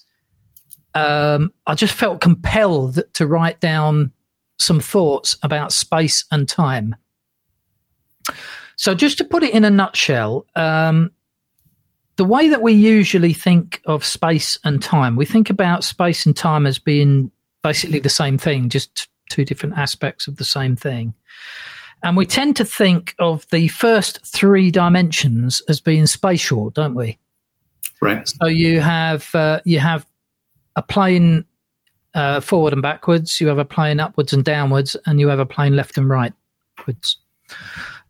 Um, I just felt compelled to write down some thoughts about space and time. So, just to put it in a nutshell, um, the way that we usually think of space and time, we think about space and time as being basically the same thing, just two different aspects of the same thing. And we tend to think of the first three dimensions as being spatial, don't we? Right. So you have uh, you have a plane uh, forward and backwards, you have a plane upwards and downwards, and you have a plane left and rightwards.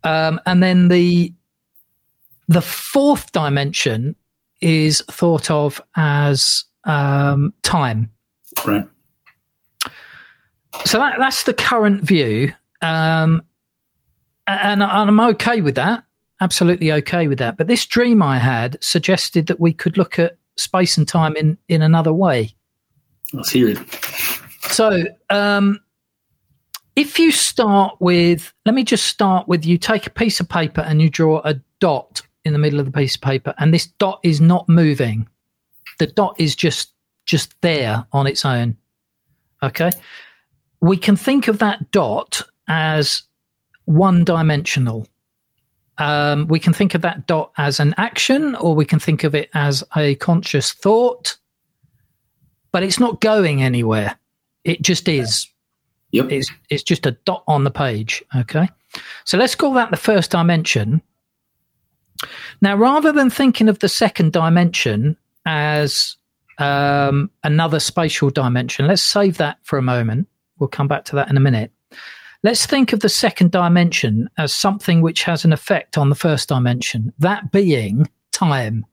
Um, and then the the fourth dimension is thought of as um, time. Right. So that, that's the current view, um, and, and I'm okay with that. Absolutely okay with that. But this dream I had suggested that we could look at space and time in in another way. Let's hear it. So, um, if you start with, let me just start with you take a piece of paper and you draw a dot in the middle of the piece of paper, and this dot is not moving. The dot is just just there on its own. Okay, we can think of that dot as one dimensional. Um, we can think of that dot as an action, or we can think of it as a conscious thought but it's not going anywhere. It just is. Yep. It's it's just a dot on the page. Okay. So let's call that the first dimension. Now, rather than thinking of the second dimension as um, another spatial dimension, let's save that for a moment. We'll come back to that in a minute. Let's think of the second dimension as something which has an effect on the first dimension, that being time.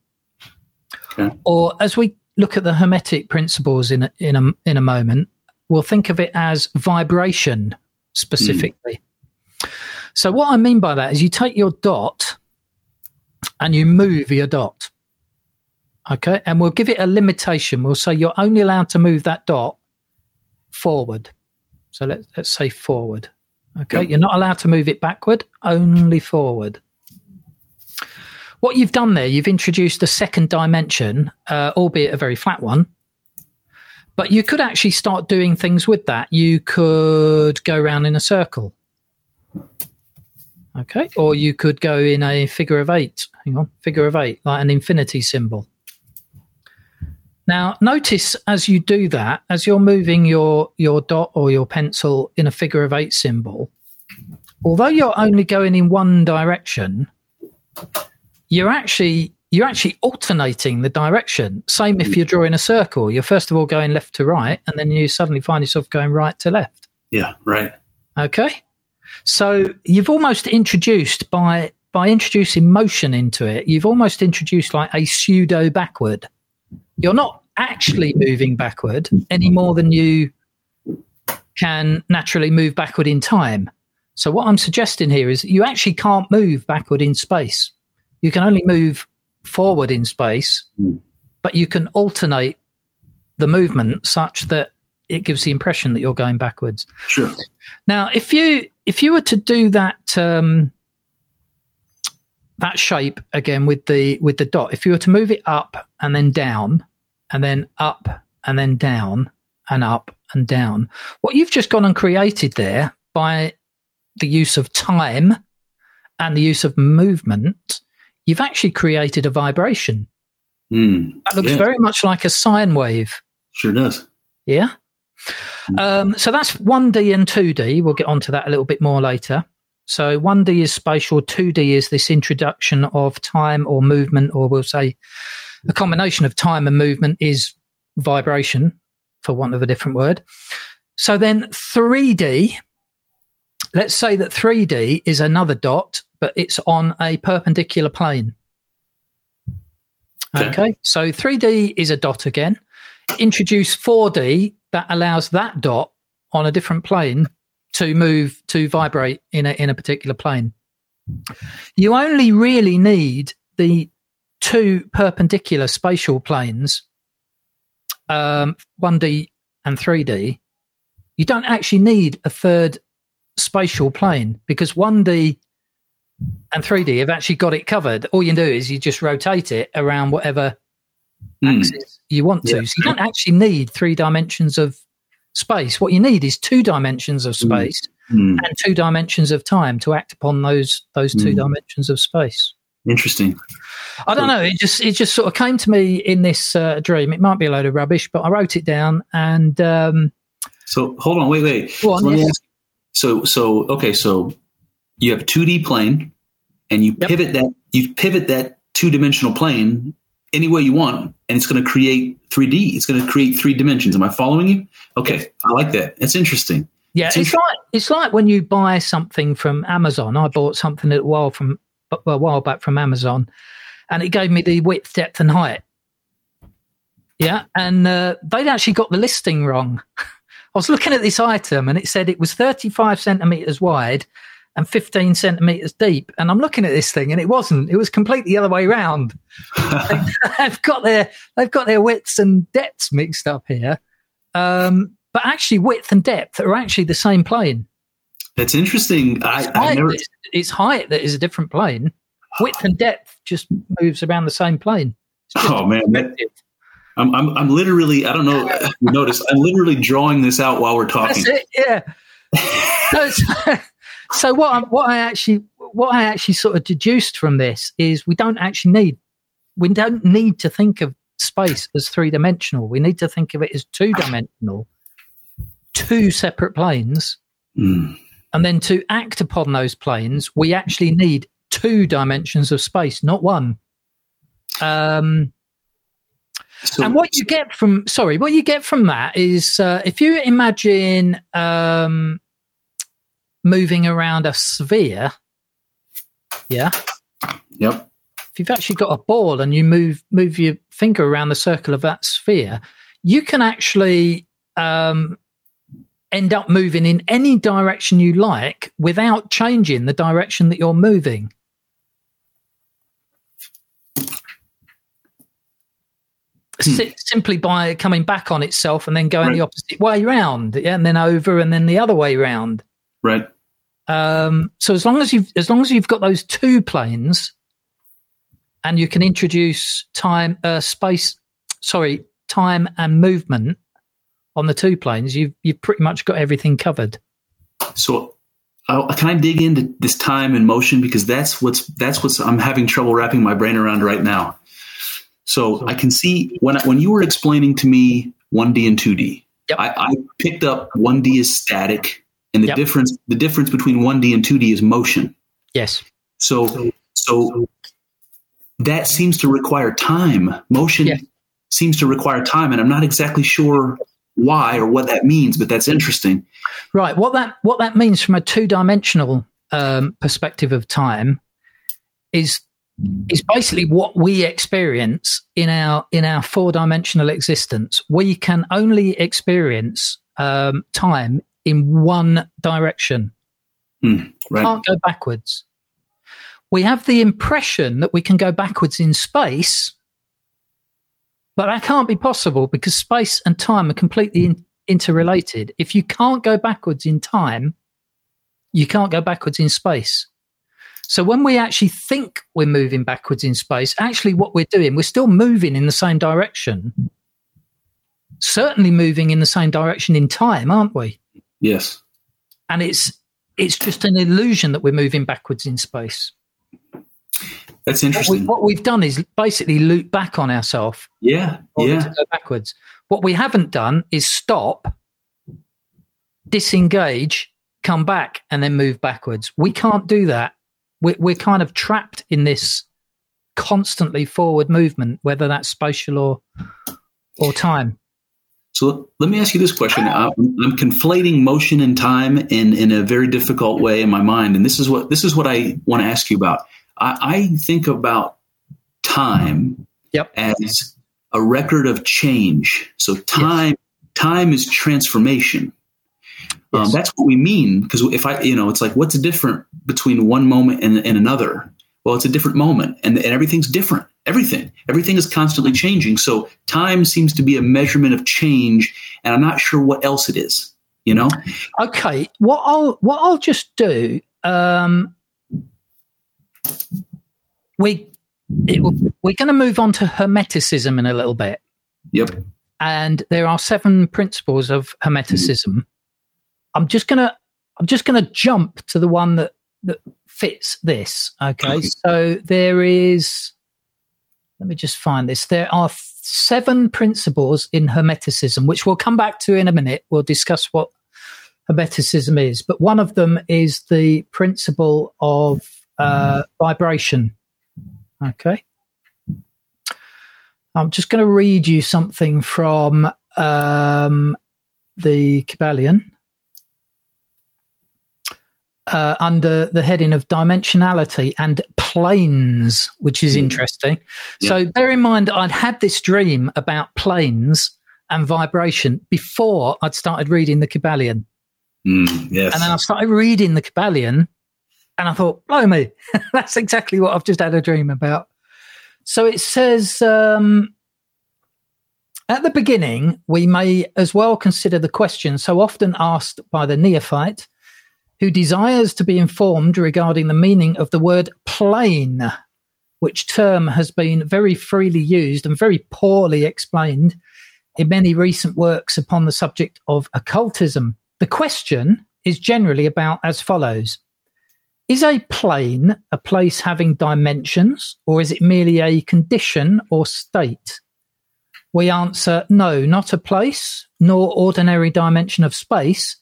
Okay. Or as we look at the hermetic principles in a, in a in a moment, we'll think of it as vibration specifically. Hmm. So what I mean by that is you take your dot and you move your dot. Okay, and we'll give it a limitation. We'll say you're only allowed to move that dot forward. So let's let's say forward. Okay, Yep. you're not allowed to move it backward, only forward. What you've done there, you've introduced a second dimension, uh, albeit a very flat one. But you could actually start doing things with that. You could go around in a circle. Okay. Or you could go in a figure of eight. Hang on. Figure of eight, like an infinity symbol. Now, notice as you do that, as you're moving your, your dot or your pencil in a figure of eight symbol, although you're only going in one direction, you're actually you're actually alternating the direction. Same if you're drawing a circle. You're first of all going left to right, and then you suddenly find yourself going right to left. Yeah. Right. Okay. So you've almost introduced by by introducing motion into it, you've almost introduced like a pseudo backward. You're not actually moving backward any more than you can naturally move backward in time. So what I'm suggesting here is you actually can't move backward in space. You can only move forward in space, Mm. but you can alternate the movement such that it gives the impression that you're going backwards. Sure. Now, if you if you were to do that um, that shape again with the with the dot, if you were to move it up and then down, and then up and then down and up and down, what you've just gone and created there by the use of time and the use of movement, you've actually created a vibration. Mm. That looks Yeah. very much like a sine wave. Sure does. Yeah. Um, so that's 1D and 2D. We'll get onto that a little bit more later. So 1D is spatial, 2D is this introduction of time or movement, or we'll say a combination of time and movement is vibration, for want of a different word. So then 3D, let's say that 3D is another dot, but it's on a perpendicular plane. Okay. Okay, so 3D is a dot again. Introduce 4D that allows that dot on a different plane to move to vibrate in a in a particular plane. You only really need the two perpendicular spatial planes, um, 1D and 3D. You don't actually need a third spatial plane because 1D and 3D have actually got it covered. All you do is you just rotate it around whatever Mm. axis you want to. Yeah. So you don't actually need three dimensions of space. What you need is two dimensions of Mm. space Mm. and two dimensions of time to act upon those those two Mm. dimensions of space. Interesting. I don't know. It just it just sort of came to me in this uh, dream. It might be a load of rubbish, but I wrote it down and um, So hold on, wait, wait. On, So yes. ask- so so okay, so you have a two D plane, and you Yep. pivot that you pivot that two dimensional plane any way you want, and it's going to create three D. It's going to create three dimensions. Am I following you? Okay, I like that. That's interesting. yeah, It's it's like it's like when you buy something from Amazon. I bought something a while from a while back from Amazon, and it gave me the width, depth, and height. Yeah, and uh, they'd actually got the listing wrong. I was looking at this item, and it said it was 35 centimeters wide and 15 centimeters deep. And I'm looking at this thing, and it wasn't. It was completely the other way around. they've got their they've got their widths and depths mixed up here. Um, but actually, width and depth are actually the same plane. That's interesting. I, It's I height, never. it's, it's height that is a different plane. Width and depth just moves around the same plane. Oh man, that. I'm, I'm I'm literally. I don't know. if You notice? I'm literally drawing this out while we're talking. That's it. Yeah. so, so, so what I, what I actually what I actually sort of deduced from this is we don't actually need we don't need to think of space as three dimensional. We need to think of it as two dimensional, two separate planes, Mm. And then to act upon those planes, we actually need two dimensions of space, not one. Um, So, and what you get from sorry, what you get from that is uh, if you imagine um, moving around a sphere, yeah. Yep. If you've actually got a ball and you move move your finger around the circle of that sphere, you can actually um, end up moving in any direction you like without changing the direction that you're moving. Si- simply by coming back on itself and then going Right. the opposite way round, yeah, and then over and then the other way round. Right. Um, so as long as you've as long as you've got those two planes, and you can introduce time, uh, space, sorry, time and movement on the two planes, you've you've pretty much got everything covered. So, uh, can I dig into this time and motion because that's what's that's what's I'm having trouble wrapping my brain around right now. So I can see when I, when you were explaining to me 1D and 2D, Yep. I, I picked up 1D is static, and the Yep. difference the difference between 1D and 2D is motion. Yes. So so that seems to require time. Motion seems to require time, and I'm not exactly sure why or what that means, but that's interesting. Right. What that what that means from a two dimensional um, perspective of time is is basically what we experience in our in our four dimensional existence. We can only experience um, time in one direction. Hmm, right. Can't go backwards. we have the impression that we can go backwards in space, but that can't be possible because space and time are completely in- interrelated. If you can't go backwards in time, you can't go backwards in space. So when we actually think we're moving backwards in space, actually what we're doing, we're still moving in the same direction. Certainly moving in the same direction in time, aren't we? Yes. And it's it's just an illusion that we're moving backwards in space. That's What, interesting. we, what we've done is basically loop back on ourselves yeah. Yeah. go backwards. What we haven't done is stop, disengage, come back, and then move backwards. We can't do that. We're, we're kind of trapped in this constantly forward movement, whether that's spatial or or time. So let me ask you this question. Uh, I'm, I'm conflating motion and time in, in a very difficult way in my mind, and this is what this is what I want to ask you about. I, I think about time Yep. as a record of change. So time time is transformation. Um, that's what we mean because if I, you know, it's like what's different between one moment and, and another? Well, it's a different moment, and, and everything's different. Everything, everything is constantly changing. So time seems to be a measurement of change, and I'm not sure what else it is. You know? Okay, what I'll what I'll just do. Um, we it, we're going to move on to hermeticism in a little bit. Yep. and there are seven principles of hermeticism. Mm-hmm. I'm just gonna I'm just gonna jump to the one that that fits this. Okay, Okay. so there is. Let me just find this. There are seven principles in hermeticism, which we'll come back to in a minute. We'll discuss what hermeticism is, but one of them is the principle of uh, vibration. Okay. I'm just going to read you something from um, the Kybalion uh, under the heading of dimensionality and planes, which is Mm. interesting. So bear in mind, I'd had this dream about planes and vibration before I'd started reading the Kybalion. Mm, yes. And then I started reading the Kybalion and I thought, blow me, that's exactly what I've just had a dream about. So it says um, at the beginning, we may as well consider the question so often asked by the neophyte who desires to be informed regarding the meaning of the word plane, which term has been very freely used and very poorly explained in many recent works upon the subject of occultism. The question is generally about as follows Is a plane a place having dimensions, or is it merely a condition or state? We answer no, not a place, nor ordinary dimension of space,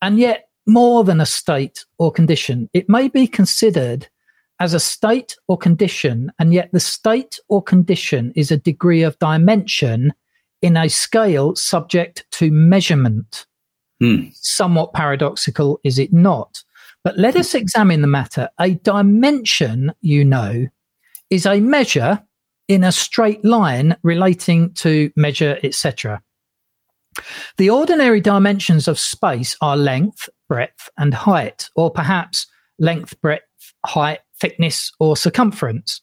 and yet more than a state or condition. It may be considered as a state or condition, and yet the state or condition is a degree of dimension in a scale subject to measurement. Hmm. Somewhat paradoxical, is it not? But let us examine the matter. A dimension, you know, is a measure in a straight line relating to measure, etc. The ordinary dimensions of space are length, breadth, and height, or perhaps length, breadth, height, thickness, or circumference.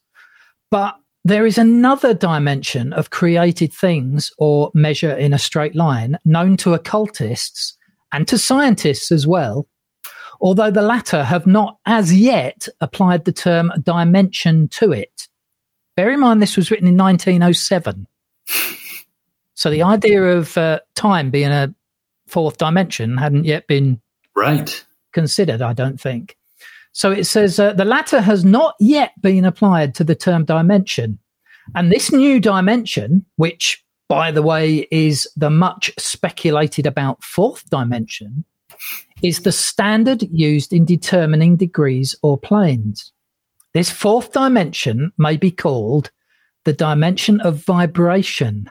But there is another dimension of created things or measure in a straight line known to occultists and to scientists as well, although the latter have not as yet applied the term dimension to it. Bear in mind this was written in 1907. So the idea of uh, time being a fourth dimension hadn't yet been right. considered, I don't think. So it says uh, the latter has not yet been applied to the term dimension. And this new dimension, which, by the way, is the much speculated about fourth dimension, is the standard used in determining degrees or planes. This fourth dimension may be called the dimension of vibration.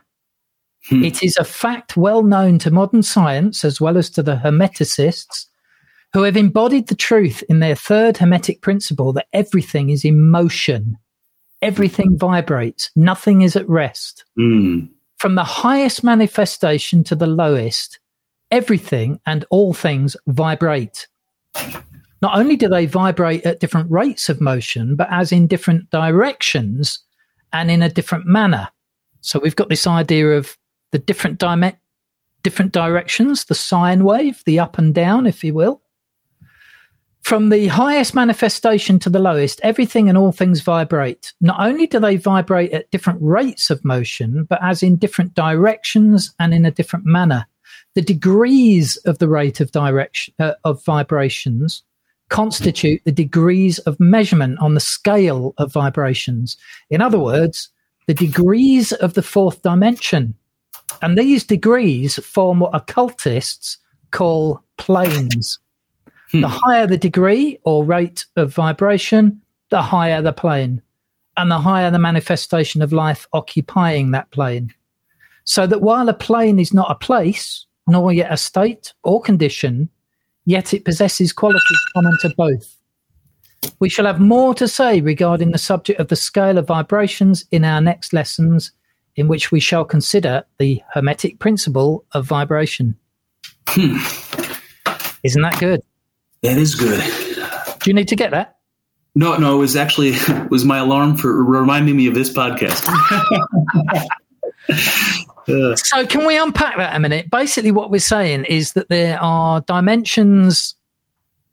Hmm. It is a fact well known to modern science as well as to the Hermeticists, who have embodied the truth in their third Hermetic principle that everything is in motion, everything vibrates, nothing is at rest. Mm. From the highest manifestation to the lowest, everything and all things vibrate. not only do they vibrate at different rates of motion, but as in different directions and in a different manner. So we've got this idea of the different dim- different directions, the sine wave, the up and down, if you will. From the highest manifestation to the lowest, everything and all things vibrate. Not only do they vibrate at different rates of motion, but as in different directions and in a different manner. The degrees of the rate of direction uh, of vibrations constitute the degrees of measurement on the scale of vibrations. In other words, the degrees of the fourth dimension. And these degrees form what occultists call planes. Hmm. The higher the degree or rate of vibration, the higher the plane, and the higher the manifestation of life occupying that plane. So that while a plane is not a place, nor yet a state or condition, yet it possesses qualities common to both. We shall have more to say regarding the subject of the scale of vibrations in our next lessons, in which we shall consider the Hermetic principle of vibration. Hmm. Isn't that good? That is good. Do you need to get that? No, no, it was actually it was my alarm for reminding me of this podcast. So, can we unpack that a minute? Basically, what we're saying is that there are dimensions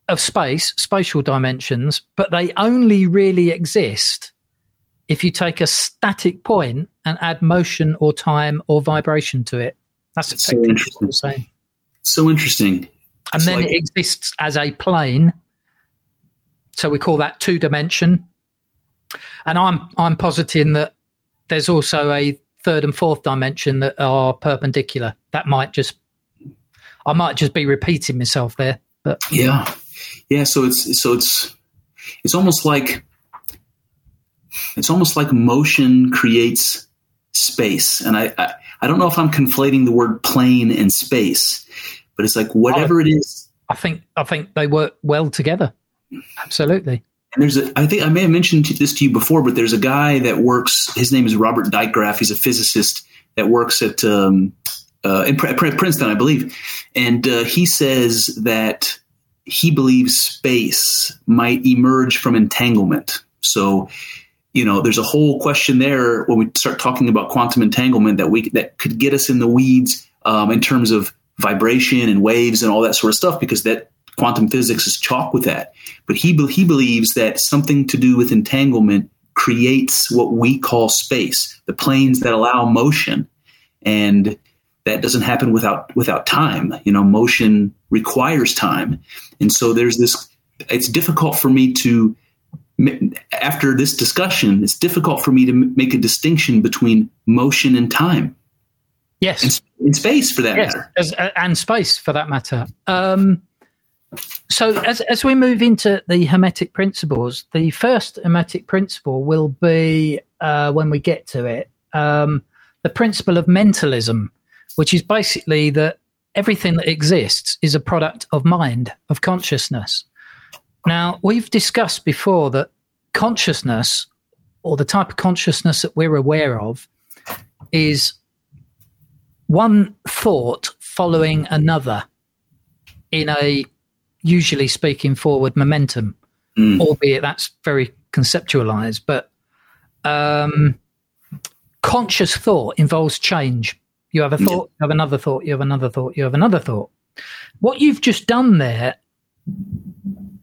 of space, spatial dimensions, but they only really exist if you take a static point and add motion or time or vibration to it. That's so interesting. So interesting. And then like- it exists as a plane. So we call that two dimension. And I'm I'm positing that there's also a third and fourth dimension that are perpendicular. That might just I might just be repeating myself there. But yeah, yeah. So it's so it's it's almost like it's almost like motion creates space, and I I, I don't know if I'm conflating the word plane and space, but it's like whatever it is. I think I think they work well together. Absolutely. And there's a, I think I may have mentioned this to you before, but there's a guy that works. His name is Robert Dijkgraaf. He's a physicist that works at um, uh, in Princeton, I believe, and uh, he says that he believes space might emerge from entanglement. So, you know, there's a whole question there when we start talking about quantum entanglement that we that could get us in the weeds um, in terms of vibration and waves and all that sort of stuff because that quantum physics is chalk with that. But he he believes that something to do with entanglement creates what we call space, the planes that allow motion, and that doesn't happen without without time. You know, motion requires time, and so there's this. It's difficult for me to after this discussion, it's difficult for me to make a distinction between motion and time. Yes, in space for that yes, matter, as, uh, and space for that matter. Um, so as as we move into the hermetic principles, the first hermetic principle will be uh, when we get to it, um, the principle of mentalism, which is basically that everything that exists is a product of mind, of consciousness. Now we've discussed before that consciousness, or the type of consciousness that we're aware of, is one thought following another in a usually speaking forward momentum, mm. albeit that's very conceptualized. But um, conscious thought involves change. You have a thought, you have another thought, you have another thought, you have another thought. What you've just done there,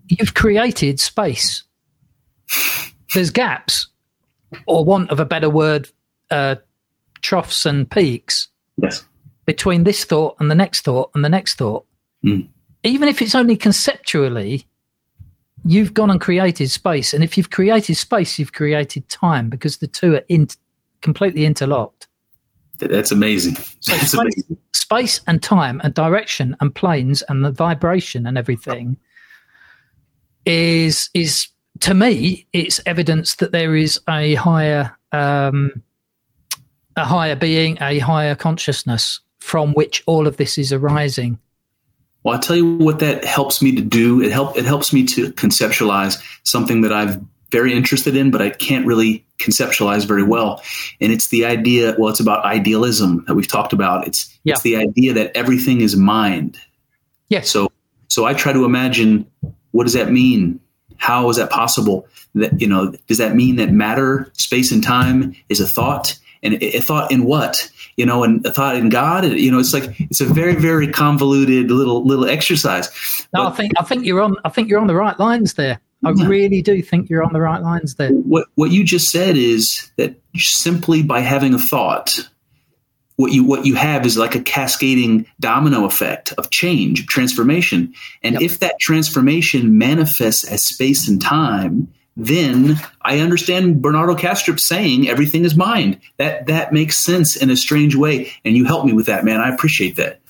you've created space. There's gaps, or want of a better word, uh, troughs and peaks. Yes. Between this thought and the next thought and the next thought. Mm even if it's only conceptually, you've gone and created space. And if you've created space, you've created time because the two are in, completely interlocked. That's amazing. So That's space, amazing. space and time and direction and planes and the vibration and everything is is to me it's evidence that there is a higher um, a higher being, a higher consciousness from which all of this is arising. Well, I'll tell you what that helps me to do. It help it helps me to conceptualize something that I'm very interested in, but I can't really conceptualize very well. And it's the idea. Well, it's about idealism that we've talked about. It's yeah. it's the idea that everything is mind. Yes. So so I try to imagine what does that mean? How is that possible? That you know, does that mean that matter, space, and time is a thought? And a thought in what? You know, and a thought in God. You know, it's like it's a very, very convoluted little little exercise. No, but, I think I think you're on. I think you're on the right lines there. I really do think you're on the right lines there. What what you just said is that simply by having a thought, what you what you have is like a cascading domino effect of change, transformation. And yep. if that transformation manifests as space and time, then I understand Bernardo Kastrup saying everything is mind. That that makes sense in a strange way, and you help me with that, man. I appreciate that.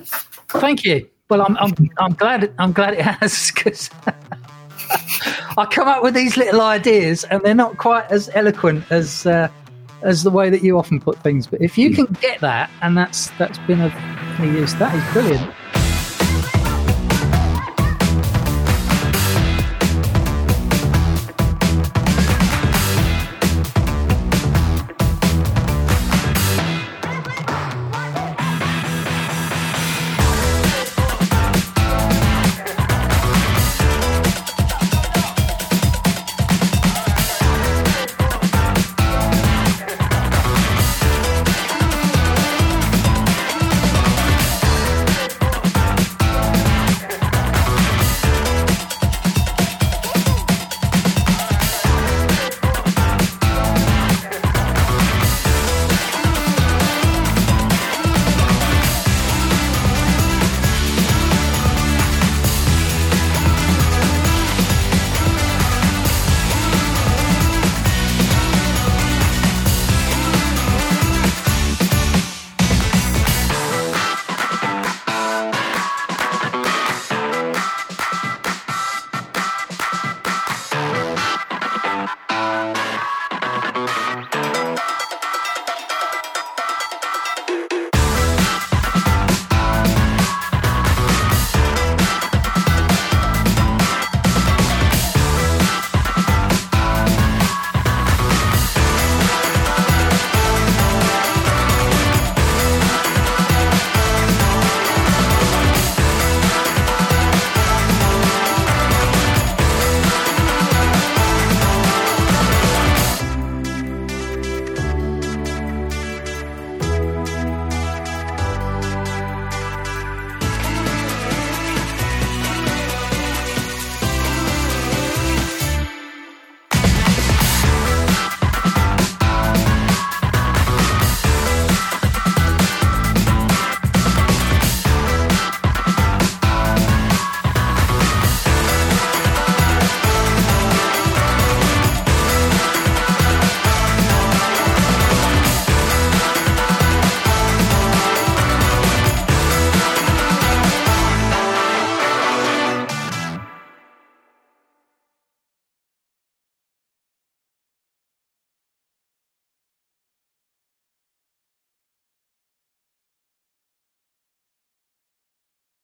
Thank you. Well, I'm I'm, I'm glad I'm glad it has because I come up with these little ideas, and they're not quite as eloquent as. Uh, as the way that you often put things. But if you can get that, and that's that's been any use, that is brilliant.